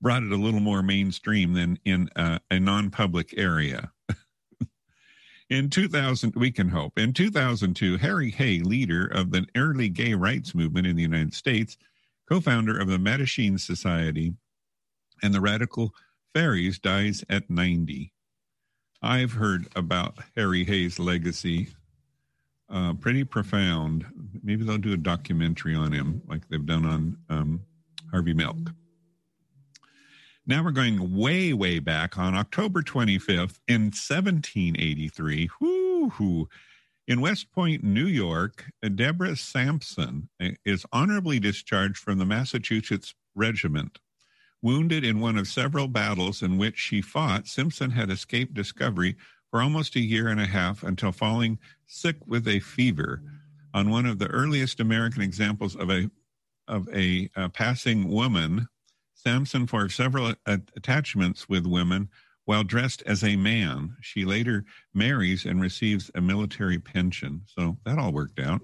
brought it a little more mainstream than in a non public area. in 2000, we can hope. In 2002, Harry Hay, leader of the early gay rights movement in the United States, co founder of the Mattachine Society and the Radical Faeries, dies at 90. I've heard about Harry Hay's legacy uh, pretty profound. Maybe they'll do a documentary on him, like they've done on um, Harvey Milk. Now we're going way, way back on October 25th in 1783. Whoo, in West Point, New York, Deborah Sampson uh, is honorably discharged from the Massachusetts Regiment. Wounded in one of several battles in which she fought, Simpson had escaped discovery for almost a year and a half until falling sick with a fever. On one of the earliest American examples of a of a, a passing woman, Sampson forged several uh, attachments with women while dressed as a man. She later marries and receives a military pension. So that all worked out.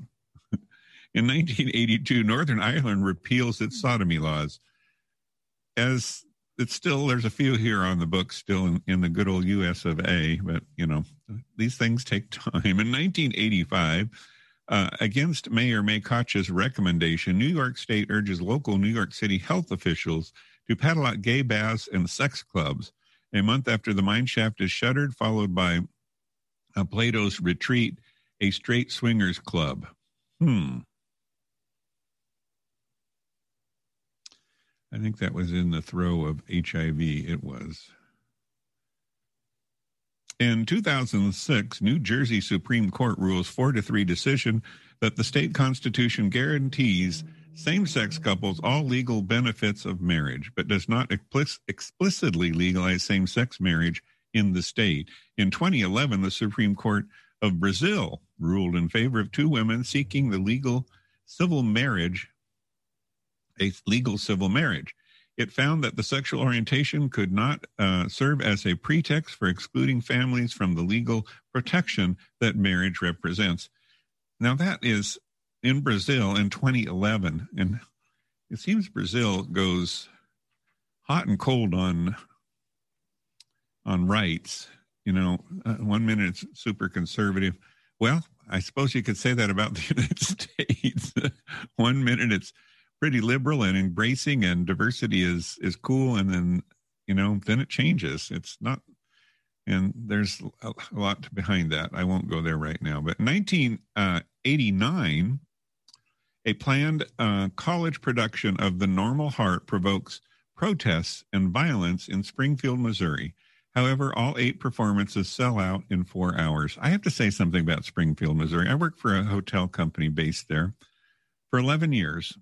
In 1982, Northern Ireland repeals its sodomy laws. As it's still there's a few here on the book still in, in the good old US of A, but you know these things take time. In 1985, uh, against Mayor May Koch's recommendation, New York State urges local New York City health officials to padlock gay baths and sex clubs. A month after the Mineshaft is shuttered, followed by uh, Plato's Retreat, a straight swingers club. Hmm. I think that was in the throw of HIV. It was. In 2006, New Jersey Supreme Court rules 4 to 3 decision that the state constitution guarantees same sex couples all legal benefits of marriage, but does not explicitly legalize same sex marriage in the state. In 2011, the Supreme Court of Brazil ruled in favor of two women seeking the legal civil marriage a legal civil marriage. It found that the sexual orientation could not uh, serve as a pretext for excluding families from the legal protection that marriage represents. Now, that is in Brazil in 2011. And it seems Brazil goes hot and cold on on rights. You know, uh, one minute it's super conservative. Well, I suppose you could say that about the United States. one minute it's pretty liberal and embracing and diversity is is cool. And then you know then it changes. It's not and there's a lot behind that. I won't go there right now but 1989 uh, a planned uh, college production of the normal heart provokes protests and violence in springfield missouri. However all eight performances sell out in four hours. I have to say something about springfield missouri. I worked for a hotel company based there for 11 years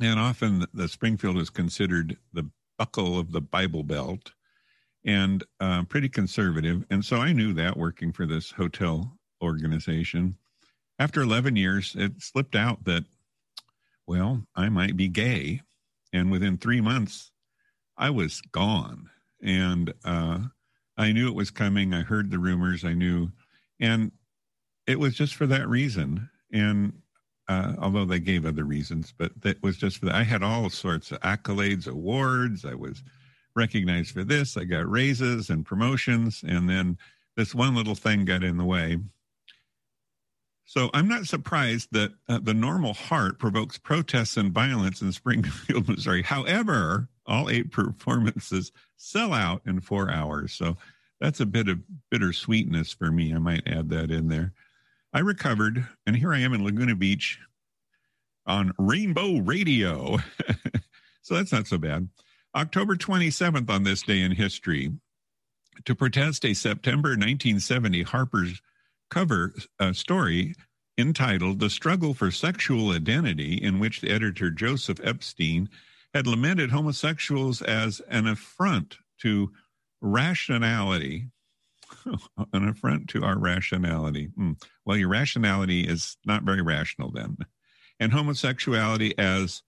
and often the Springfield is considered the buckle of the Bible Belt and uh, pretty conservative. And so I knew that working for this hotel organization. After 11 years, it slipped out that, well, I might be gay. And within three months, I was gone. And uh, I knew it was coming. I heard the rumors. I knew. And it was just for that reason. And uh, although they gave other reasons, but that was just for that. I had all sorts of accolades, awards. I was recognized for this. I got raises and promotions. And then this one little thing got in the way. So I'm not surprised that uh, the normal heart provokes protests and violence in Springfield, Missouri. However, all eight performances sell out in four hours. So that's a bit of bittersweetness for me. I might add that in there. I recovered, and here I am in Laguna Beach on Rainbow Radio. so that's not so bad. October 27th on this day in history, to protest a September 1970 Harper's cover uh, story entitled The Struggle for Sexual Identity, in which the editor Joseph Epstein had lamented homosexuals as an affront to rationality. an affront to our rationality. Hmm. Well, your rationality is not very rational then. And homosexuality as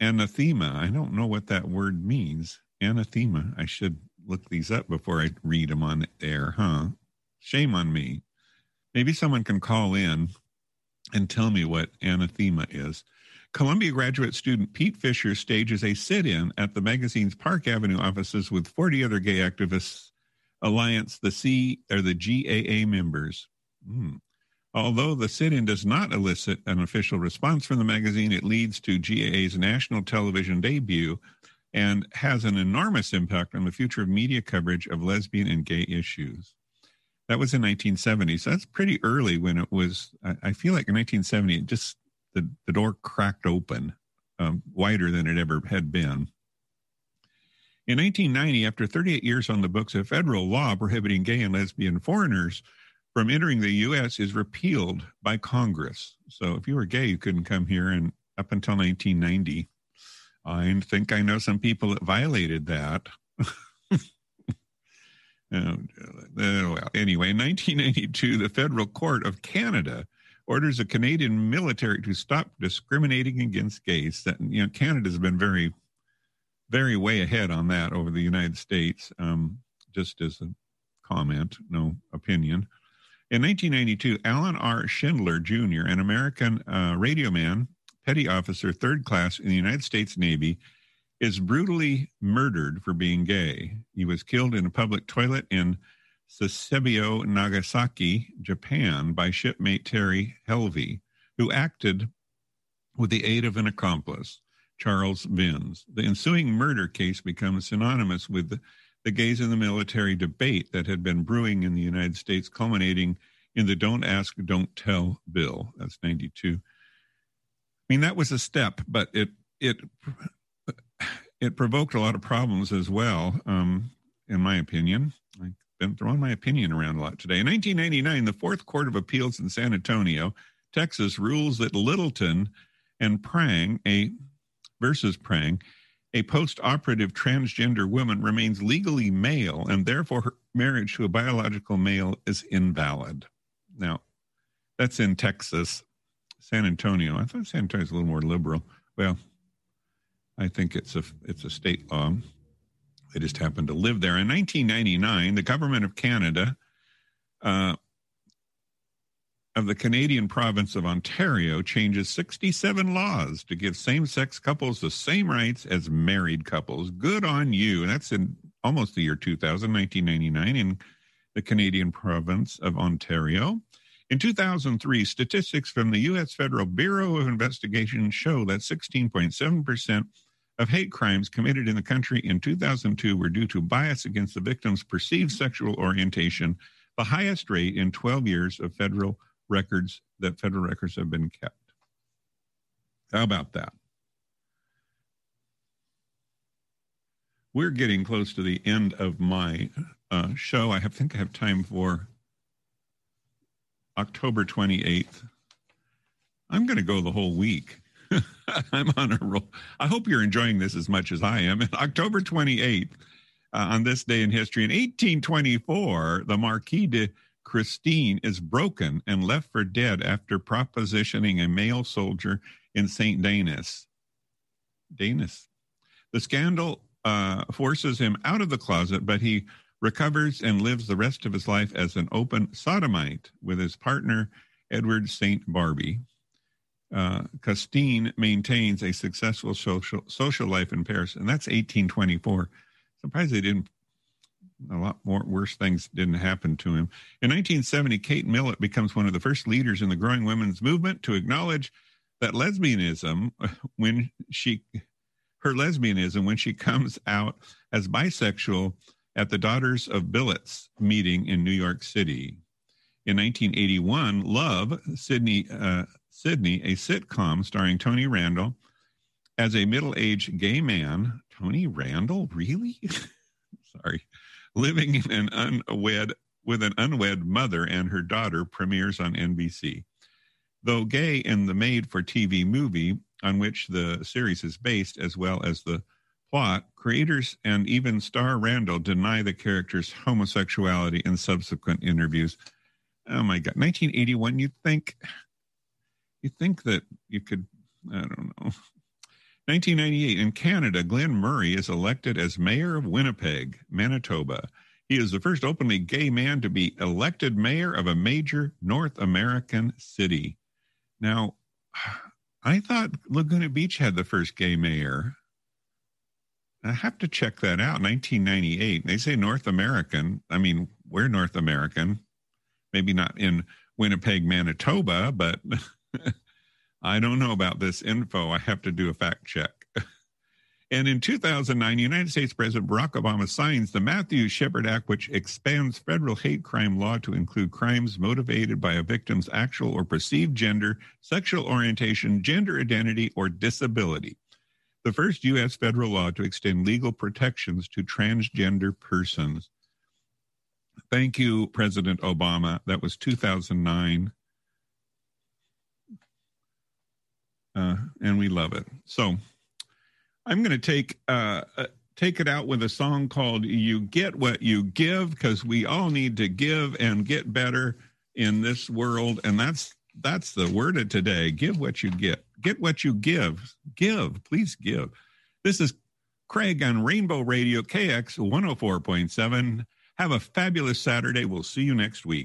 anathema. I don't know what that word means. Anathema. I should look these up before I read them on air, huh? Shame on me. Maybe someone can call in and tell me what anathema is. Columbia graduate student Pete Fisher stages a sit in at the magazine's Park Avenue offices with 40 other gay activists Alliance, the C or the GAA members. Hmm. Although the sit in does not elicit an official response from the magazine, it leads to GAA's national television debut and has an enormous impact on the future of media coverage of lesbian and gay issues. That was in 1970, so that's pretty early when it was. I feel like in 1970, it just the, the door cracked open um, wider than it ever had been. In 1990, after 38 years on the books, a federal law prohibiting gay and lesbian foreigners from entering the U.S. is repealed by Congress. So if you were gay, you couldn't come here. And up until 1990, I think I know some people that violated that. Uh, well, anyway, in 1992, the Federal Court of Canada orders the Canadian military to stop discriminating against gays. That you know, Canada's been very, very way ahead on that over the United States. Um, just as a comment, no opinion. In 1992, Alan R. Schindler Jr., an American uh, radio man, petty officer, third class in the United States Navy, is brutally murdered for being gay. He was killed in a public toilet in Sasebo, Nagasaki, Japan, by shipmate Terry Helvey, who acted with the aid of an accomplice, Charles Vins. The ensuing murder case becomes synonymous with the, the gays in the military debate that had been brewing in the United States, culminating in the Don't Ask, Don't Tell bill. That's 92. I mean, that was a step, but it, it it provoked a lot of problems as well, um, in my opinion. I've been throwing my opinion around a lot today. In 1999, the Fourth Court of Appeals in San Antonio, Texas, rules that Littleton and Prange, a versus Prange, a post-operative transgender woman remains legally male, and therefore her marriage to a biological male is invalid. Now, that's in Texas, San Antonio. I thought San Antonio's a little more liberal. Well, I think it's a it's a state law. They just happen to live there. In 1999, the government of Canada, uh, of the Canadian province of Ontario, changes 67 laws to give same-sex couples the same rights as married couples. Good on you. And that's in almost the year 2000, 1999, in the Canadian province of Ontario. In 2003, statistics from the U.S. Federal Bureau of Investigation show that 16.7% of hate crimes committed in the country in 2002 were due to bias against the victim's perceived sexual orientation, the highest rate in 12 years of federal records that federal records have been kept. How about that? We're getting close to the end of my uh, show. I have, think I have time for October 28th. I'm going to go the whole week. I'm on a roll. I hope you're enjoying this as much as I am. October 28th, uh, on this day in history, in 1824, the Marquis de Christine is broken and left for dead after propositioning a male soldier in St. Denis. Denis. The scandal uh, forces him out of the closet, but he recovers and lives the rest of his life as an open sodomite with his partner, Edward St. Barbie. Uh, maintains a successful social, social life in Paris, and that's 1824. Surprised they didn't, a lot more worse things didn't happen to him. In 1970, Kate Millett becomes one of the first leaders in the growing women's movement to acknowledge that lesbianism, when she, her lesbianism, when she comes out as bisexual at the Daughters of Bilitis meeting in New York City. In 1981, Love, Sydney, uh, Sydney, a sitcom starring Tony Randall as a middle aged gay man. Tony Randall, really? Sorry. Living in an unwed with an unwed mother and her daughter premieres on NBC. Though gay in the made for TV movie on which the series is based, as well as the plot, creators and even star Randall deny the character's homosexuality in subsequent interviews. Oh my God. 1981, you'd think, you think that you could, I don't know. 1998, in Canada, Glenn Murray is elected as mayor of Winnipeg, Manitoba. He is the first openly gay man to be elected mayor of a major North American city. Now, I thought Laguna Beach had the first gay mayor. I have to check that out. 1998. They say North American. I mean, we're North American. Maybe not in Winnipeg, Manitoba, but I don't know about this info. I have to do a fact check. and in 2009, United States President Barack Obama signs the Matthew Shepard Act, which expands federal hate crime law to include crimes motivated by a victim's actual or perceived gender, sexual orientation, gender identity, or disability the first U.S. federal law to extend legal protections to transgender persons. Thank you, President Obama. That was 2009. Uh, and we love it. So I'm going to take uh, uh, take it out with a song called "You Get What You Give" because we all need to give and get better in this world, and that's that's the word of today. Give what you get. Get what you give. Give, please give. This is Craig on Rainbow Radio KX 104.7. Have a fabulous Saturday. We'll see you next week.